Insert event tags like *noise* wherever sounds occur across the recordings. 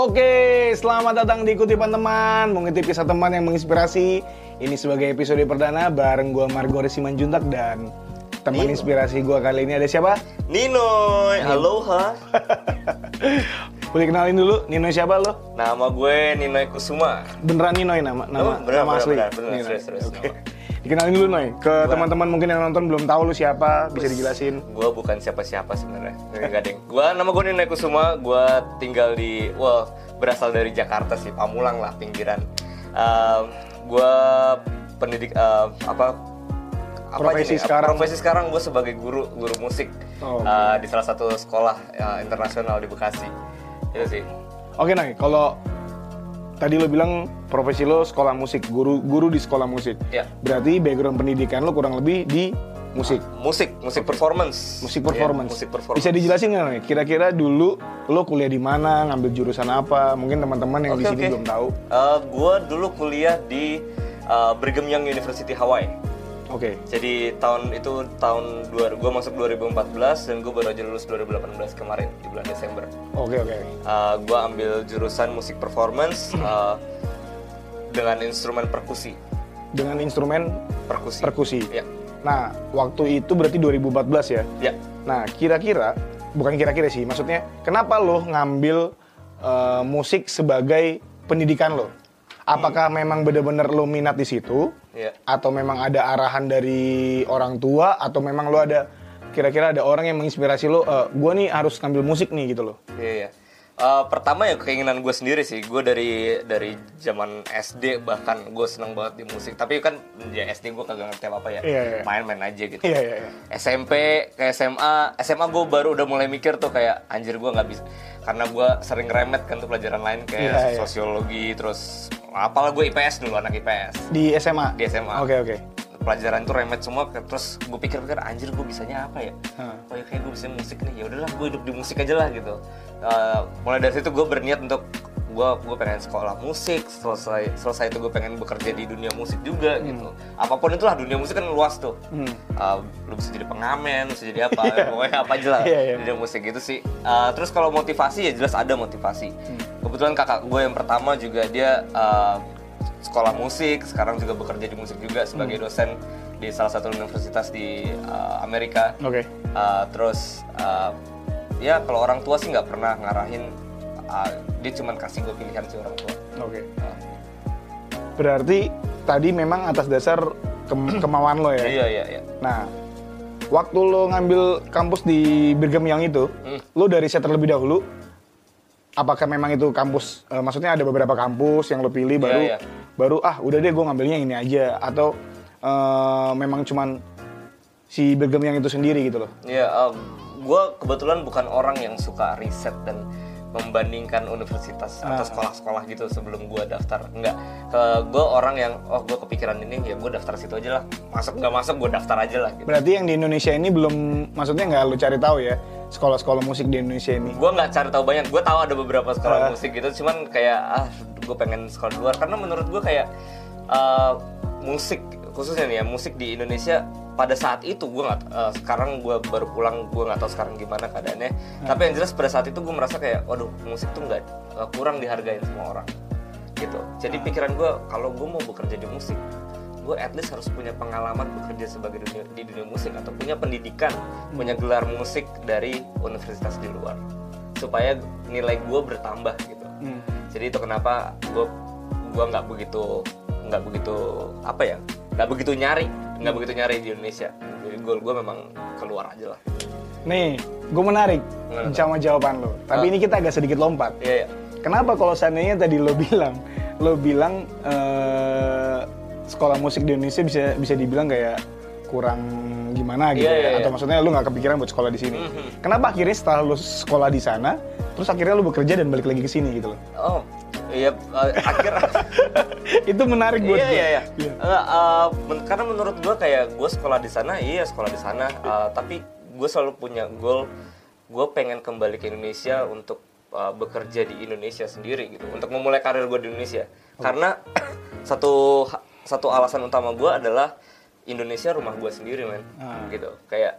Oke, selamat datang di Kutipan Teman Mengutip kisah teman yang menginspirasi Ini sebagai episode perdana bareng gue Margore Simanjuntak Dan teman Nino. inspirasi gue kali ini ada siapa? Ninoy, aloha. *laughs* Boleh kenalin dulu, Nino siapa lo? Nama gue Ninoy Kusuma. Beneran Ninoy nama, nama, Oh, bener, nama bener, asli? bener, bener, nama. Dikenalin dulu Noy, ke teman-teman mungkin yang nonton belum tahu lu siapa, bisa dijelasin Gue bukan siapa-siapa sebenarnya. Enggak deng. Gue nama gue Ninoy Kusuma. Gue tinggal di, wah berasal dari Jakarta sih, Pamulang lah pinggiran. gue pendidik eh, apa? apa Profesi nih? sekarang. Profesi sekarang gue sebagai guru guru musik Oh, eh, di salah satu sekolah eh, internasional di Bekasi. Itu sih. Oke Noy, kalau tadi lo bilang profesi lo sekolah musik, guru guru di sekolah musik Ya. Berarti background pendidikan lo kurang lebih di musik Musik, musik performance. musik Iya, performance. musik performance. Bisa dijelasin nggak nih? Kira-kira dulu lo kuliah di mana, ngambil jurusan apa? Mungkin teman-teman yang di Oke, sini oke. belum tahu. Eh, gue dulu kuliah di uh, Brigham Young University Hawaii. Oke. Jadi tahun itu tahun dua, gue masuk 2014 dan gue baru aja lulus 2018 kemarin di bulan Desember. Oke oke. Uh, gue ambil jurusan musik performance uh, dengan instrumen perkusi. Dengan instrumen Perkusi. perkusi. Ya, Nah, waktu itu berarti 2014 ya. ya. Nah, kira-kira bukan kira-kira sih, maksudnya kenapa lo ngambil eh, musik sebagai pendidikan lo? Apakah memang benar-benar lo minat di situ? Ya. Atau memang ada arahan dari orang tua? Atau memang lo ada kira-kira ada orang yang menginspirasi lo? Eh, gue nih harus ngambil musik nih gitu loh. Iya, iya. Eh, pertama ya keinginan gue sendiri sih. Gue dari dari zaman SD bahkan gue seneng banget di musik. Tapi kan ya SD gue kagak ngerti apa-apa ya. Iya, iya. Main-main aja gitu. Iya iya. iya. SMP ke SMA, SMA gue baru udah mulai mikir tuh kayak anjir gue nggak bisa karena gue sering remet kan tuh pelajaran lain kayak iya. sosiologi terus apalah gue IPS dulu anak IPS Di SMA. di SMA Oke oke. pelajaran tuh remet semua terus gue pikir-pikir anjir gue bisanya apa ya Hah. oh ya kayak gue bisa musik nih ya udahlah gue hidup di musik aja lah gitu Eh, mulai dari situ gue berniat untuk gue gue pengen sekolah musik selesai selesai itu gue pengen bekerja di dunia musik juga gitu apa pun itulah dunia musik kan luas tuh Hmm. Uh, lu bisa jadi pengamen, bisa jadi apa, *laughs* pokoknya apa aja lah Iya, iya. di dunia musik gitu sih. Uh, terus kalau motivasi ya jelas ada motivasi. Hmm. Kebetulan kakak gue yang pertama juga dia uh, sekolah musik, sekarang juga bekerja di musik juga sebagai Hmm. dosen di salah satu universitas di uh, Amerika. Oke. Uh, terus uh, ya kalau orang tua sih nggak pernah ngarahin, uh, dia cuman kasih gue pilihan sih orang tua. Oke. Uh, Berarti tadi memang atas dasar kem- *clears throat* kemauan lo ya. iya iya iya. Nah, waktu lo ngambil kampus di Brigham Young itu, Hmm. lo dari set terlebih dahulu, apakah memang itu kampus, eh, maksudnya ada beberapa kampus yang lo pilih Iya, baru, iya. baru ah udah deh gue ngambilnya ini aja, atau eh, memang cuman si Brigham Young itu sendiri gitu loh? Ya, gue kebetulan bukan orang yang suka riset dan membandingkan universitas atau sekolah-sekolah gitu sebelum gue daftar. Enggak, ke gue orang yang oh gue kepikiran ini ya gue daftar situ aja lah. Masuk nggak masuk gue daftar aja lah. Gitu. Berarti yang di Indonesia ini belum, maksudnya nggak lo cari tahu ya sekolah-sekolah musik di Indonesia ini? Gue nggak cari tahu banyak. Gue tahu ada beberapa sekolah Ah. musik gitu, cuman kayak ah gue pengen sekolah luar karena menurut gue kayak eh, musik khususnya nih ya musik di Indonesia pada saat itu gue nggak eh, sekarang gue baru pulang gue nggak tahu sekarang gimana keadaannya. Tapi yang jelas pada saat itu gue merasa kayak waduh musik tuh nggak eh, kurang dihargain semua orang. Gitu. Jadi pikiran gue kalau gue mau bekerja di musik gue at least harus punya pengalaman bekerja sebagai dunia, di dunia musik atau punya pendidikan punya gelar musik dari universitas di luar. Supaya nilai gue bertambah gitu. Hmm. jadi itu kenapa gue gue nggak begitu nggak begitu apa ya nggak begitu nyari nggak begitu nyari di Indonesia jadi goal gue memang keluar aja lah Nih, gue menarik sama jawaban lo. Tapi Ah. ini kita agak sedikit lompat. iya iya Kenapa kalau seandainya tadi lo bilang, lo bilang eh, sekolah musik di Indonesia bisa bisa dibilang kayak kurang gimana gitu Iya, ya? iya, atau maksudnya lo nggak kepikiran buat sekolah di sini. Mhm. Kenapa akhirnya setelah lo sekolah di sana, terus akhirnya lo bekerja dan balik lagi ke sini gitu loh? oh iya eh, akhir. *laughs* Itu menarik buat iya gue. iya iya. Eh, eh, men- karena menurut gue kayak gue sekolah di sana iya sekolah di sana. Eh, tapi gue selalu punya goal gue pengen kembali ke Indonesia untuk eh, bekerja di Indonesia sendiri gitu untuk memulai karir gue di Indonesia. Karena *coughs* satu satu alasan utama gue adalah Indonesia rumah gue sendiri men. Ah. gitu. Kayak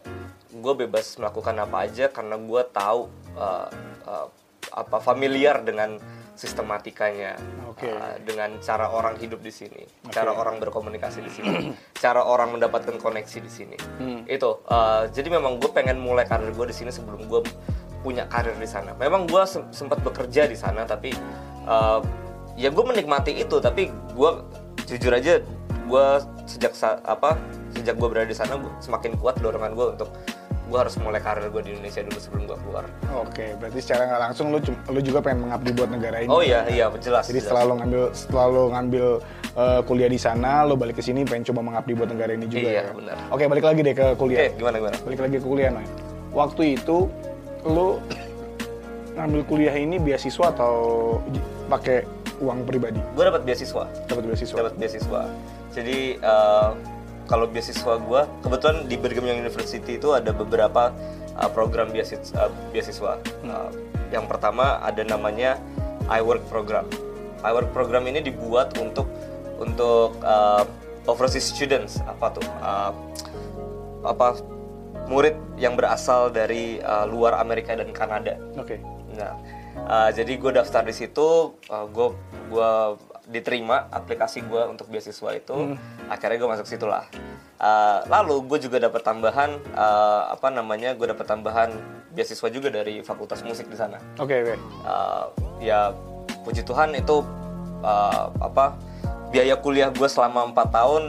gue bebas melakukan apa aja karena gue tahu uh, uh, apa familiar dengan sistematikanya, Oke. uh, dengan cara orang hidup di sini, cara orang berkomunikasi di sini, *clears throat* cara orang mendapatkan koneksi di sini. Hmm. Itu. uh, jadi memang gue pengen mulai karir gue di sini sebelum gue punya karir di sana. Memang gue sem- sempat bekerja di sana, tapi uh, ya gue menikmati itu. Tapi gue jujur aja, gue sejak sa- apa sejak gue berada di sana, gua semakin kuat dorongan gue untuk gue harus mulai karir gue di Indonesia dulu sebelum gue keluar. Oke, berarti secara nggak langsung lu lu juga pengen mengabdi buat negara ini. Oh iya iya jelas. Jadi jelas. setelah lo ngambil setelah lo ngambil eh, kuliah di sana, lo balik ke sini pengen coba mengabdi buat negara ini juga Iya, ya. benar. Oke, balik lagi deh ke Oke kuliah. gimana gimana? Balik lagi ke kuliah, Noy. Waktu itu lo ngambil kuliah ini beasiswa atau pakai uang pribadi? Gue dapat beasiswa. Dapat beasiswa. dapat beasiswa. Jadi eh, kalau beasiswa gue kebetulan di Brigham Young University itu ada beberapa eh, program beasiswa. beasiswa. Eh, yang pertama ada namanya iWork program. iWork program ini dibuat untuk untuk eh, overseas students apa tuh Eh, apa murid yang berasal dari eh, luar Amerika dan Kanada. Oke. Nah, uh, jadi gue daftar di situ, uh, gue gua diterima aplikasi gue untuk beasiswa itu, akhirnya gue masuk situ lah. Uh, lalu gue juga dapat tambahan uh, apa namanya, gue dapat tambahan beasiswa juga dari Fakultas Musik di sana. Oke, oke. Uh, ya puji Tuhan itu uh, apa biaya kuliah gue selama empat tahun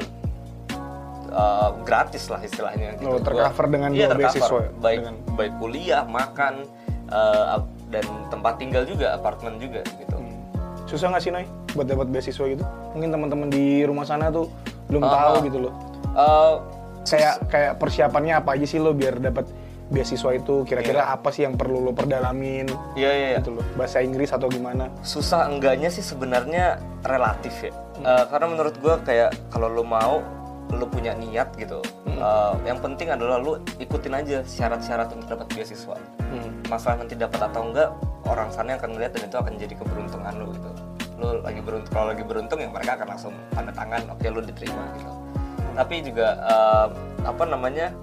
uh, gratis lah istilahnya. Oh, Gua- tercover dengan iya, dua beasiswa ya? Baik Dengan- baik kuliah, makan uh, dan tempat tinggal juga, apartemen juga gitu. Susah nggak sih, Noy, buat dapat beasiswa gitu? Mungkin teman-teman di rumah sana tuh belum Ah, tahu ah. gitu loh. Uh, Kayak kayak persiapannya apa aja sih lo biar dapat beasiswa itu? Kira-kira Iya. apa sih yang perlu lo perdalamin? Iya iya. iya. Gitu loh. Bahasa Inggris atau gimana? Susah enggaknya sih sebenarnya relatif ya. Hmm. Uh, karena menurut gue kayak kalau lo mau, lo punya niat gitu. Hmm. Uh, yang penting adalah lo ikutin aja syarat-syarat untuk dapat beasiswa. Masalah nanti dapat atau enggak, orang sana yang akan ngeliat dan itu akan jadi keberuntungan lo gitu. Lo lagi beruntung, kalau lagi beruntung ya mereka akan langsung tanda tangan, oke lo diterima gitu. Tapi juga uh, apa namanya?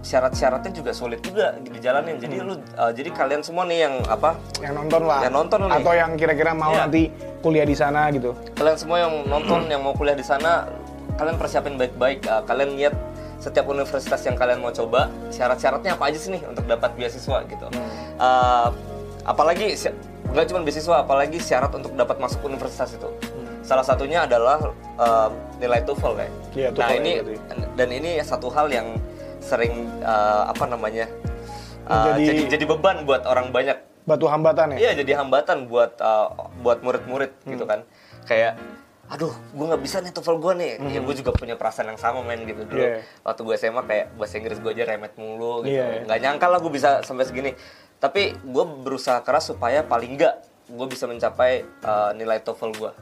syarat-syaratnya juga sulit juga dijalanin. Jadi Hmm. lu uh, jadi kalian semua nih yang apa Yang nonton lah. Yang nonton nih. Atau yang kira-kira mau Iya. nanti kuliah di sana gitu. kalian semua yang nonton yang mau kuliah di sana kalian persiapin baik-baik Uh, kalian lihat setiap universitas yang kalian mau coba syarat-syaratnya apa aja sih nih untuk dapat beasiswa gitu Uh, apalagi nggak cuma beasiswa apalagi syarat untuk dapat masuk universitas itu salah satunya adalah uh, nilai TOEFL kayak Iya, nah ini ya berarti. dan ini satu hal yang sering uh, apa namanya uh, Menjadi- jadi jadi beban buat orang banyak Batu hambatan ya? Iya jadi hambatan buat uh, buat murid-murid Hmm. gitu kan. Kayak aduh gue nggak bisa nih TOEFL gue nih. Ya Hmm. gue juga punya perasaan yang sama men gitu dulu. Iya. Waktu gue SMA kayak bahasa Inggris gue aja remet mulu gitu. Iya. Nggak nyangka lah gue bisa sampai segini. Tapi gue berusaha keras supaya paling nggak gue bisa mencapai uh, nilai TOEFL gue.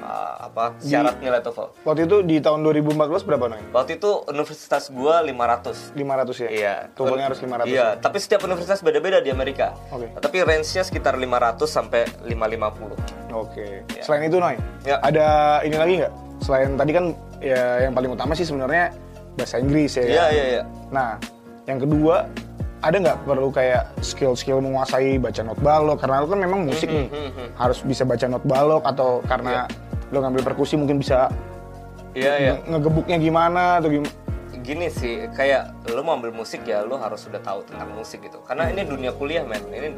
Uh, apa syarat nilai TOEFL. Waktu itu di tahun 2014 berapa Noy? Waktu itu universitas gue 500. 500 ya? Iya. TOEFL-nya harus 500. Iya, tapi setiap universitas beda-beda di Amerika. Oke. Tapi range-nya sekitar 500 sampai 550. Oke. Iya. Selain itu Noy, Ya. ada ini lagi nggak? Selain tadi kan ya yang paling utama sih sebenarnya bahasa Inggris ya. Iya, iya, iya. Nah, yang kedua ada nggak perlu kayak skill-skill menguasai baca not balok karena lu kan memang musik nih hmm, hmm. harus bisa baca not balok atau karena lo ngambil perkusi mungkin bisa Iya, iya. nge- ngegebuknya gimana atau gimana? Gini sih, kayak lo mau ambil musik ya lo harus sudah tahu tentang musik gitu. Karena ini dunia kuliah, men. Ini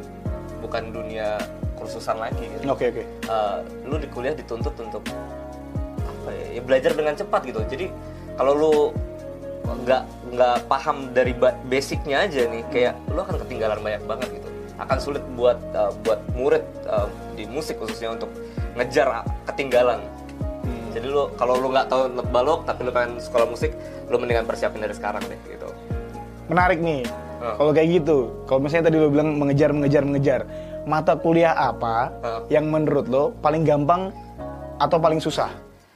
bukan dunia kursusan lagi gitu. Oke oke. Eh, lu di kuliah dituntut untuk apa ya, ya belajar dengan cepat gitu jadi kalau lu nggak nggak paham dari ba- basicnya aja nih kayak lu akan ketinggalan banyak banget gitu akan sulit buat eh, buat murid eh, di musik khususnya untuk ngejar ketinggalan jadi lu kalau lu nggak tahu not balok tapi lu pengen sekolah musik lu mendingan persiapin dari sekarang deh gitu Menarik nih. Oh. Kalau kayak gitu, kalau misalnya tadi lo bilang mengejar mengejar mengejar, mata kuliah apa Oh. yang menurut lo paling gampang atau paling susah?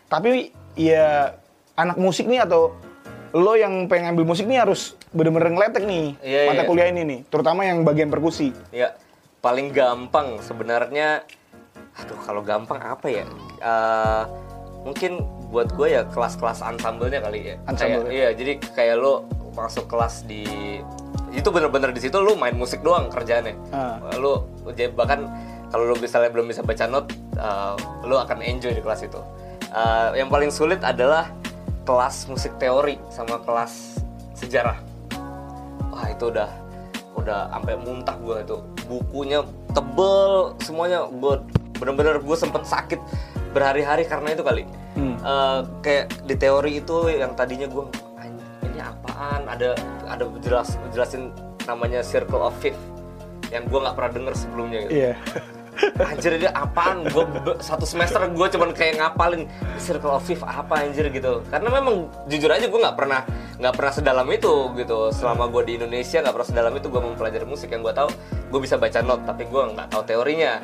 Tapi ya anak musik nih atau lo yang pengen ambil musik nih harus bener-bener ngeletek nih Iya, mata iya. kuliah ini nih, terutama yang bagian perkusi. Ya, paling gampang sebenarnya. Aduh, kalau gampang apa ya? Eh, mungkin buat gue ya kelas-kelas ensemble-nya kali ya. Ensemble. Kayak, iya, jadi kayak lo masuk kelas di itu bener-bener di situ lo main musik doang kerjaannya. Ah. Lo bahkan kalau lu misalnya belum bisa baca not uh, lu akan enjoy di kelas itu Uh, yang paling sulit adalah kelas musik teori sama kelas sejarah. Wah itu udah udah sampai muntah gue itu. Bukunya tebel semuanya. Gue bener-bener gue sempet sakit berhari-hari karena itu kali. Hmm. Eh, kayak di teori itu yang tadinya gue ini apaan? Ada ada jelas jelasin namanya circle of fifth yang gue nggak pernah denger sebelumnya gitu. Iya. Anjir ini apaan? Gue satu semester gue cuman kayak ngapalin circle of fifth apa anjir gitu. Karena memang jujur aja gue nggak pernah nggak pernah sedalam itu gitu. Selama gue di Indonesia nggak pernah sedalam itu gue mempelajari musik. Yang gue tahu gue bisa baca not tapi gue nggak tahu teorinya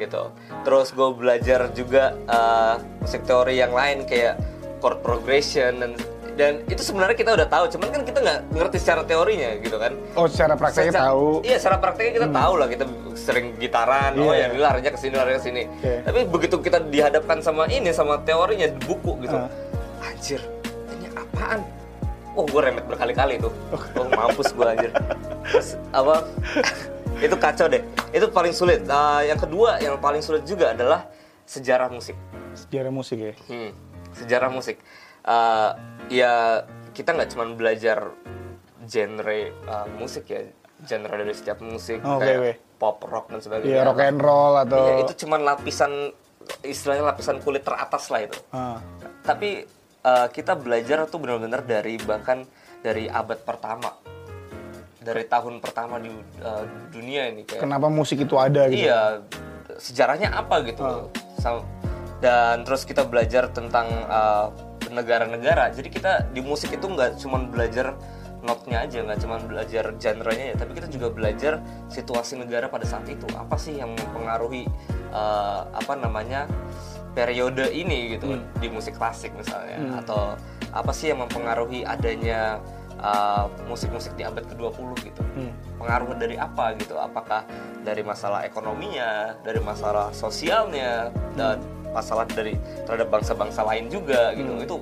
gitu. Terus gue belajar juga eh, musik teori yang lain kayak chord progression dan dan itu sebenarnya kita udah tahu cuman kan kita nggak ngerti secara teorinya gitu kan Oh, secara prakteknya Secara- tahu. Iya, secara prakteknya kita tahu lah kita sering gitaran. Oh Iya. ya, ini larinya ke sini, larinya ke sini. Iya. Tapi begitu kita dihadapkan sama ini sama teorinya di buku gitu. Ah. Anjir, ini apaan? Oh, gue remet berkali-kali tuh. Oh, mampus gue anjir. Terus apa? *laughs* itu kacau deh. Itu paling sulit. Nah, yang kedua yang paling sulit juga adalah sejarah musik. Sejarah musik ya. Hmm, sejarah musik. Eh, ya kita nggak cuma belajar genre uh, musik ya, genre dari setiap musik Oke, kayak pop, rock dan sebagainya. Iya, rock and roll atau Iya, itu cuma lapisan istilahnya lapisan kulit teratas lah itu. Ah. Tapi uh, kita belajar tuh benar-benar dari bahkan dari abad pertama, dari tahun pertama di uh, dunia ini kayak Kenapa musik itu ada gitu? Iya, sejarahnya apa gitu. Sam- Dan terus kita belajar tentang uh, negara-negara. Jadi kita di musik itu nggak cuma belajar notnya aja, nggak cuma belajar genre-nya ya, tapi kita juga belajar situasi negara pada saat itu. Apa sih yang mempengaruhi uh, apa namanya periode ini gitu di musik klasik misalnya, atau apa sih yang mempengaruhi adanya uh, musik-musik di abad ke-20 gitu. Pengaruh dari apa gitu? Apakah dari masalah ekonominya, dari masalah sosialnya dan masalah dari terhadap bangsa-bangsa lain juga gitu. Itu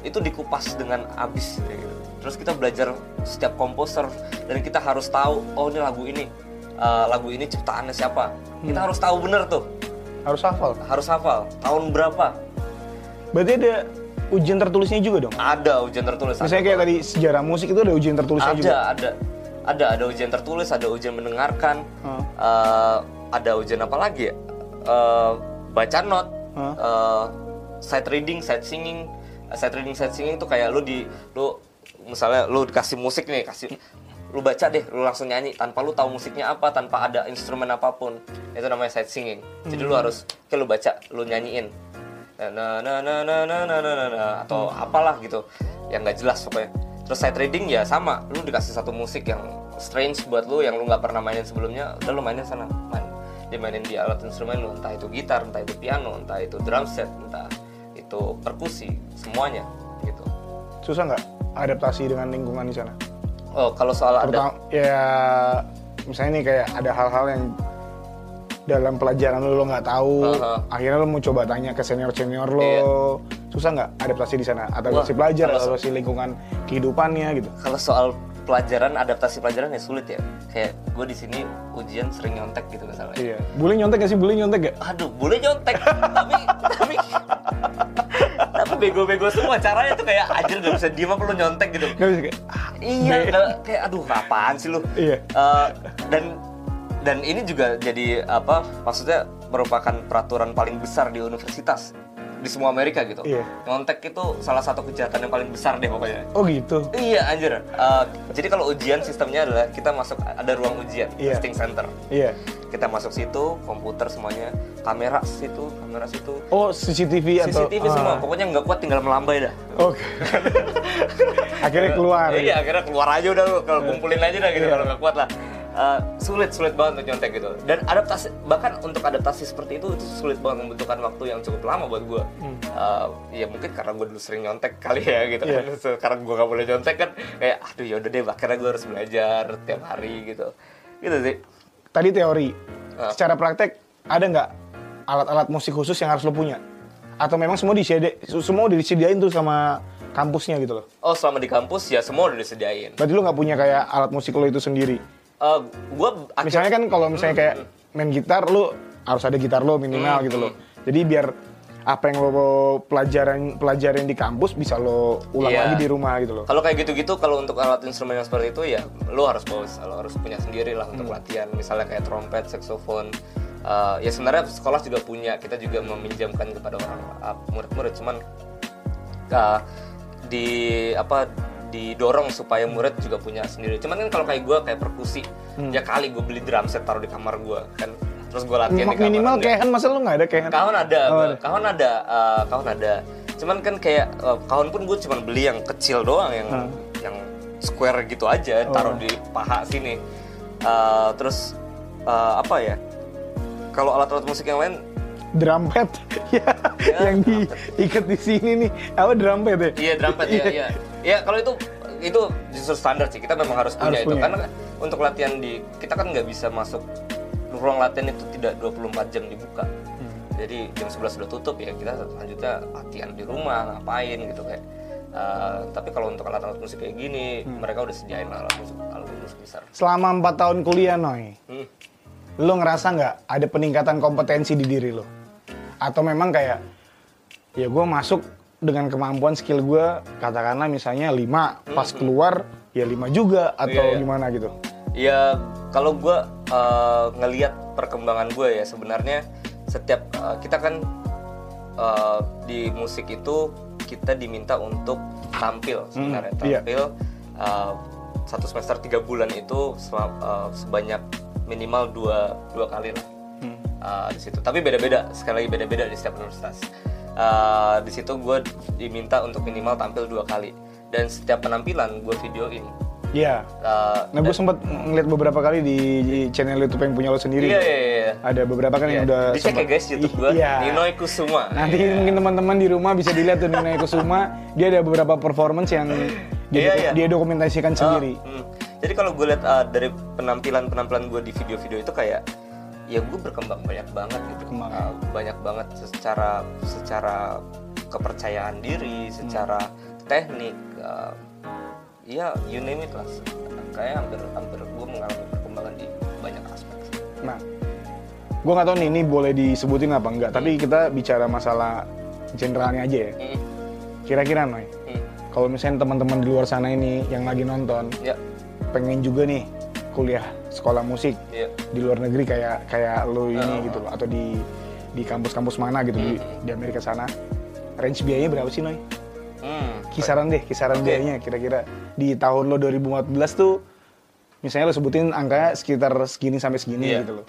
itu dikupas dengan abis gitu. Terus kita belajar setiap komposer dan kita harus tahu oh ini lagu ini uh, lagu ini ciptaannya siapa. Kita harus tahu bener tuh. Harus hafal. Harus hafal tahun berapa. Berarti ada ujian tertulisnya juga dong? Ada ujian tertulis. Misalnya kayak tadi sejarah musik itu ada ujian tertulisnya ada juga? ada ada ada ujian tertulis ada ujian mendengarkan Hmm. eh, ada ujian apa lagi ya Eh, baca not Hmm. eh, sight reading sight singing. Sight reading sight singing tuh kayak lu di lu misalnya lu dikasih musik nih kasih lu baca deh lu langsung nyanyi. Tanpa lu tahu musiknya apa tanpa ada instrumen apa pun. Itu namanya sight singing. Jadi lu harus kayak lu baca lu nyanyiin. Na na na na na na na na na atau apalah gitu. Yang nggak jelas pokoknya. Terus sight reading ya sama. Lu dikasih satu musik yang strange buat lu yang lu nggak pernah mainin sebelumnya udah lu mainin sana. Main dimainin di alat instrumen lu entah itu gitar entah itu piano entah itu drum set entah itu perkusi semuanya gitu Susah nggak adaptasi dengan lingkungan di sana? oh kalau soal ada ya misalnya nih kayak ada hal-hal yang dalam pelajaran lo nggak tahu, Aha. akhirnya lo mau coba tanya ke senior senior lo, Iya. susah nggak adaptasi di sana? Atau si pelajar atau si lingkungan kehidupannya gitu? kalau soal pelajaran adaptasi pelajaran ya sulit ya kayak gue di sini ujian sering nyontek gitu misalnya Iya. Boleh nyontek gak sih? Boleh nyontek gak? aduh boleh nyontek tapi tapi tapi bego-bego semua caranya tuh kayak anjir gak bisa diem apa lu nyontek gitu Gak bisa kayak. ah, iya nggak- kayak aduh apaan sih lu Iya. Eh, dan dan ini juga jadi apa maksudnya merupakan peraturan paling besar di universitas di semua Amerika gitu Iya. nyontek itu salah satu kejahatan yang paling besar deh pokoknya Oh gitu. Iya anjir. Eh, jadi kalau ujian sistemnya adalah kita masuk ada ruang ujian, Iya. testing center. Iya. Kita masuk situ, komputer semuanya, kamera situ, kamera situ, Oh CCTV atau CCTV semua. ah, Pokoknya nggak kuat tinggal melambai dah. Oke. *laughs* Akhirnya keluar. Iya, akhirnya keluar aja udah. Kalau kumpulin aja dah gitu Iya. kalau nggak kuat lah. Eh, sulit sulit banget untuk nyontek gitu dan adaptasi bahkan untuk adaptasi seperti itu itu sulit banget membutuhkan waktu yang cukup lama buat gue ya mungkin karena gue dulu sering nyontek kali ya gitu Hmm. *laughs* Kan sekarang gue gak boleh nyontek kan kayak aduh yaudah deh akhirnya gue harus belajar tiap hari gitu gitu sih Tadi teori. Ah. Secara praktek ada nggak alat-alat musik khusus yang harus lo punya? Atau memang semua disediain, semua udah disediain tuh sama kampusnya gitu loh? oh selama di kampus ya semua udah disediain Berarti lo nggak punya kayak alat musik lo itu sendiri? Gue Misalnya kan kalau misalnya kayak main gitar, lo harus ada gitar lo minimal Hmm, gitu loh. Jadi biar apa yang lo pelajaran pelajarin di kampus bisa lo ulang Iya. lagi di rumah gitu loh. Kalau kayak gitu-gitu, kalau untuk alat instrumen yang seperti itu ya lo harus bawa, lo harus punya sendiri lah untuk Hmm. latihan. Misalnya kayak trompet, saxophone. Eh, ya sebenarnya sekolah juga punya, kita juga meminjamkan kepada orang uh, murid-murid. Cuman uh, di apa didorong supaya murid juga punya sendiri. Cuman kan kalau kayak gue kayak perkusi, Hmm. ya kali gue beli drum set taruh di kamar gue kan, terus gue latihan di kamar. minimal kehan masa lo nggak ada kehan? Kawan ada, Oh, ada. kawan ada, eh, kawan ada. Cuman kan kayak eh, kawan pun gue cuma beli yang kecil doang, yang Hmm. yang square gitu aja, taruh di paha sini. Eh, terus eh, apa ya? Kalau alat-alat musik yang lain, drum pad *laughs* ya, Ya, yang diikat di sini nih apa drum pad ya? iya drum pad ya, iya. *laughs* Ya kalau itu itu justru standar sih. Kita memang harus punya Harus itu punya. karena untuk latihan di kita kan nggak bisa masuk ruang latihan itu tidak 24 jam dibuka. Hmm. jadi jam 11 sudah tutup ya kita selanjutnya latihan di rumah ngapain gitu kayak Uh, tapi kalau untuk alat-alat musik kayak gini Hmm. mereka udah sediain alat musik alat musik besar Selama empat tahun kuliah Noy, hmm. lo ngerasa nggak ada peningkatan kompetensi di diri lo? Atau memang kayak ya gue masuk dengan kemampuan skill gue katakanlah misalnya 5 pas keluar ya 5 juga atau Iya, iya. gimana gitu? ya kalau gue uh, ngelihat perkembangan gue ya sebenarnya setiap uh, kita kan uh, di musik itu kita diminta untuk tampil sebenarnya iya. tampil uh, satu semester tiga bulan itu sel- uh, sebanyak minimal dua dua kali lah Hmm. uh, di situ tapi beda-beda sekali lagi beda-beda di setiap universitas Uh, di situ gue diminta untuk minimal tampil dua kali dan setiap penampilan gue videoin Iya. Uh, Nah gue sempat ngeliat beberapa kali di, di channel YouTube yang punya lo sendiri. Iya, iya, iya. Ada beberapa kan yang Iya. udah Dicek ya guys YouTube gue, Iya. Ninoy Kusuma. Nanti mungkin teman-teman di rumah bisa dilihat tuh Nina Kusuma, dia ada beberapa performance yang dia, Iya, iya. dia dokumentasikan sendiri. Hmm. Jadi kalau gue lihat uh, dari penampilan penampilan gue di video-video itu kayak ya gue berkembang banyak banget gitu, Berkembang. Uh, banyak banget secara secara kepercayaan diri, secara teknik, uh, ya you name it lah. Kayak hampir hampir gue mengalami perkembangan di banyak aspek. Nah, gue nggak tahu nih ini boleh disebutin apa enggak, tapi kita bicara masalah generalnya aja ya. Hmm. Kira-kira Noy, Hmm. kalau misalnya teman-teman di luar sana ini yang lagi nonton Ya, pengen juga nih kuliah sekolah musik ya. Di luar negeri kayak kayak lo ini Oh. gitu loh atau di di kampus-kampus mana gitu di, Hmm. di Amerika sana range biayanya berapa sih Noy? Hmm. Kisaran deh, kisaran Oke. biayanya kira-kira di tahun lo 2014 tuh misalnya lo sebutin angkanya sekitar segini sampai segini Iya. gitu loh.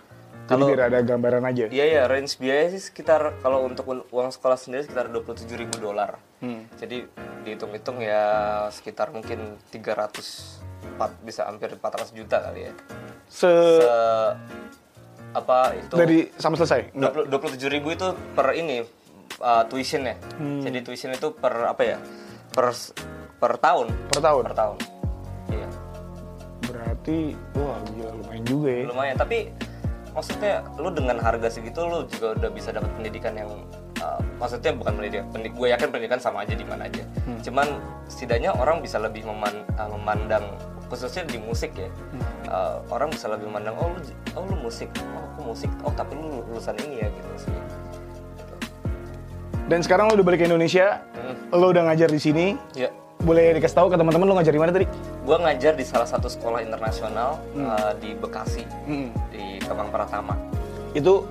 Kalau- biar ada gambaran aja. Iya ya, range biaya sih sekitar kalau untuk un- uang sekolah sendiri sekitar 27.000 ribu dolar. Hmm. Jadi dihitung-hitung ya sekitar mungkin 300 empat- bisa hampir 400 juta kali ya. Se Se- apa itu dari sama selesai. Enggak. 27.000 ribu itu per ini uh, tuition ya. Hmm. Jadi tuition itu per apa ya? Per per tahun. Per tahun. Per tahun. Iya. Berarti wah gila lumayan juga ya. lumayan tapi maksudnya lu dengan harga segitu lu juga udah bisa dapat pendidikan yang uh, maksudnya bukan pendidikan pendidik gue yakin pendidikan sama aja di mana aja cuman setidaknya orang bisa lebih meman- uh, memandang khususnya di musik ya uh, orang bisa lebih memandang oh lu oh lu musik oh aku musik oh tapi lu lulusan ini ya gitu sih Gitu. Dan sekarang lo udah balik ke Indonesia, Hmm. lo udah ngajar di sini. ya Boleh dikasih tahu ke teman-teman lo ngajar di mana tadi? gue ngajar di salah satu sekolah internasional uh, di Bekasi Hmm. di Kemang Pratama Itu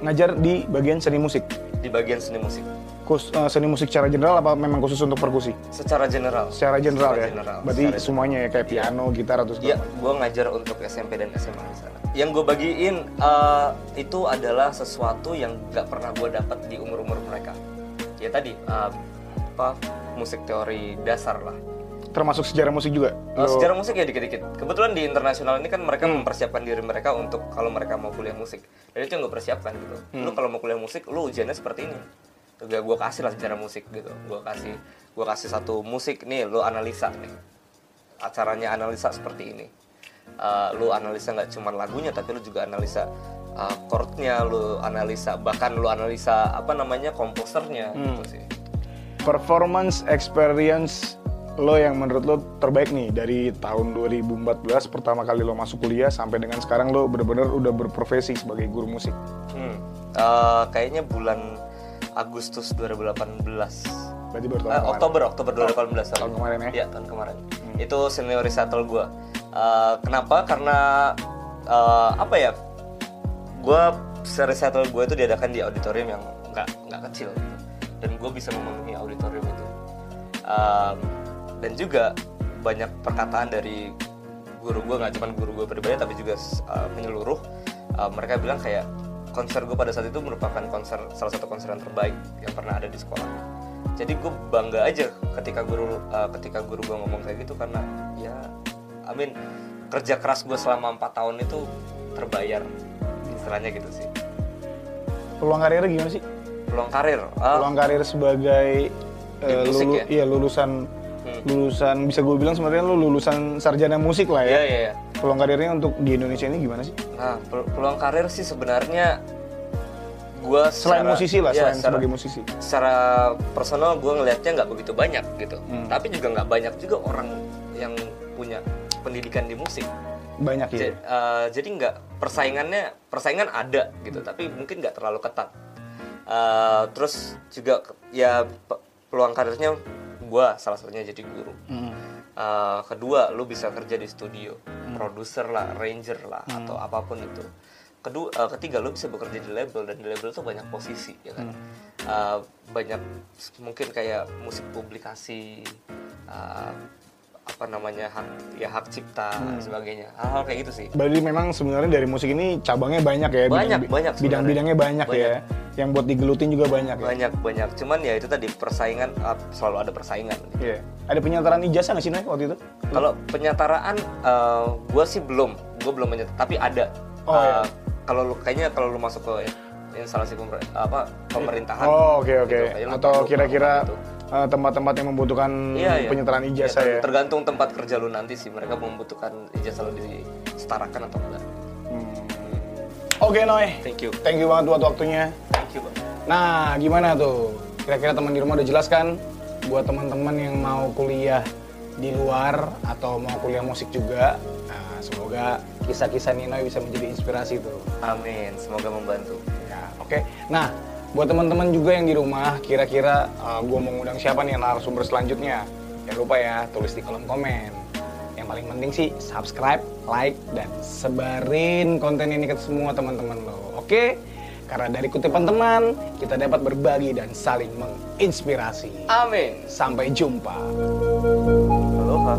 ngajar di bagian seni musik. di bagian seni musik Kus, eh, seni musik secara general apa memang khusus untuk perkusi? secara general Secara general Secara ya. general, Berarti secara semuanya ya kayak piano, gitar atau Iya, gue ngajar untuk SMP dan SMA di sana. Yang gue bagiin eh, itu adalah sesuatu yang gak pernah gue dapat di umur-umur mereka. Ya tadi eh, apa musik teori dasar lah. Termasuk sejarah musik juga. Lo- sejarah musik ya dikit-dikit. Kebetulan di internasional ini kan mereka Hmm. mempersiapkan diri mereka untuk kalau mereka mau kuliah musik. Dan itu yang gue persiapkan gitu. Hmm. Lu kalau mau kuliah musik, lu ujiannya seperti ini. Gak gue kasih lah sejarah musik gitu. Gue kasih gue kasih satu musik nih, lu analisa nih. Acaranya analisa seperti ini. Eh, lu analisa nggak cuma lagunya, tapi lu juga analisa eh, chordnya, lu analisa bahkan lu analisa apa namanya komposernya Hmm. gitu sih. performance experience lo yang menurut lo terbaik nih dari tahun 2014 pertama kali lo masuk kuliah sampai dengan sekarang lo bener-bener udah berprofesi sebagai guru musik? Hmm. Eh, kayaknya bulan Agustus 2018. Berarti baru tahun Eh. Oktober, Oktober 2018. sorry. tahun kemarin ya? Iya, tahun kemarin. Itu senior recital gue. kenapa? Karena eh, apa ya? Gue recital gue itu diadakan di auditorium yang nggak nggak kecil gitu. Dan gue bisa memenuhi auditorium itu. Um, dan juga banyak perkataan dari guru gue nggak cuma guru gue pribadi tapi juga uh, menyeluruh Uh, mereka bilang kayak konser gue pada saat itu merupakan konser salah satu konser yang terbaik yang pernah ada di sekolah jadi gue bangga aja ketika guru uh, ketika guru gue ngomong kayak gitu karena ya I mean kerja keras gue selama empat tahun itu terbayar istilahnya gitu sih Peluang karirnya gimana sih? peluang karir ah, Peluang karir sebagai musik lulu- ya? iya lulusan. Lulusan bisa gue bilang sebenarnya lo lulusan sarjana musik lah ya. iya iya iya. Peluang karirnya untuk di Indonesia ini gimana sih? Nah, pel- peluang karir sih sebenarnya gue Selain musisi lah, selain sebagai musisi. Secara personal gue ngelihatnya nggak begitu banyak gitu. Hmm. Tapi juga nggak banyak juga orang yang punya pendidikan di musik. Banyak ya. Ja- eh, jadi nggak persaingannya persaingan ada gitu, tapi mungkin nggak terlalu ketat. Eh, terus juga ya pe- peluang karirnya gue salah satunya jadi guru. Hmm. Uh, kedua, lu bisa kerja di studio, produser lah, arranger lah, atau apa pun itu. Kedua, uh, ketiga, lu bisa bekerja di label dan di label tuh banyak posisi, ya kan? Uh, banyak mungkin kayak musik publikasi, uh, apa namanya hak ya hak cipta dan sebagainya, hal-hal kayak gitu sih. Berarti memang sebenarnya dari musik ini cabangnya banyak ya. Banyak, bidang- banyak. Bidang-bidangnya banyak, Banyak. ya. Yang buat digelutin juga banyak ya. Banyak banyak, cuman ya itu tadi persaingan uh, selalu ada persaingan. Gitu. Iya. Ada penyantaran ijazah nggak sih Noy waktu itu? Kalau penyetaraan, gue sih belum, gue belum menyetar, tapi ada. Oh, Eh, iya. Kalau lu kayaknya kalau lu masuk ke instalasi pemer- apa pemerintahan. Oh oke oke. gitu, kayaknya lu Atau kira-kira eh, tempat-tempat yang membutuhkan Iya, iya. penyantaran Ya, ijazah ter- ya. Tergantung tempat kerja lu nanti sih, mereka membutuhkan ijazah lu disetarakan atau enggak. Hmm. Oke Noy. Thank you. Thank you banget buat waktunya. Thank you, Bang. Nah, gimana tuh? Kira-kira teman di rumah udah jelaskan buat teman-teman yang mau kuliah di luar atau mau kuliah musik juga. Nah, semoga kisah-kisah Ninoy bisa menjadi inspirasi tuh. Amin, semoga membantu. Ya, oke. Nah, buat teman-teman juga yang di rumah, kira-kira gue mau ngundang siapa nih narasumber selanjutnya? Jangan lupa ya, tulis di kolom komen. Yang paling penting sih subscribe, like, dan sebarin konten ini ke semua teman-teman lo. Oke? Karena dari kutipan teman, kita dapat berbagi dan saling menginspirasi. Amin. Sampai jumpa. Aloha.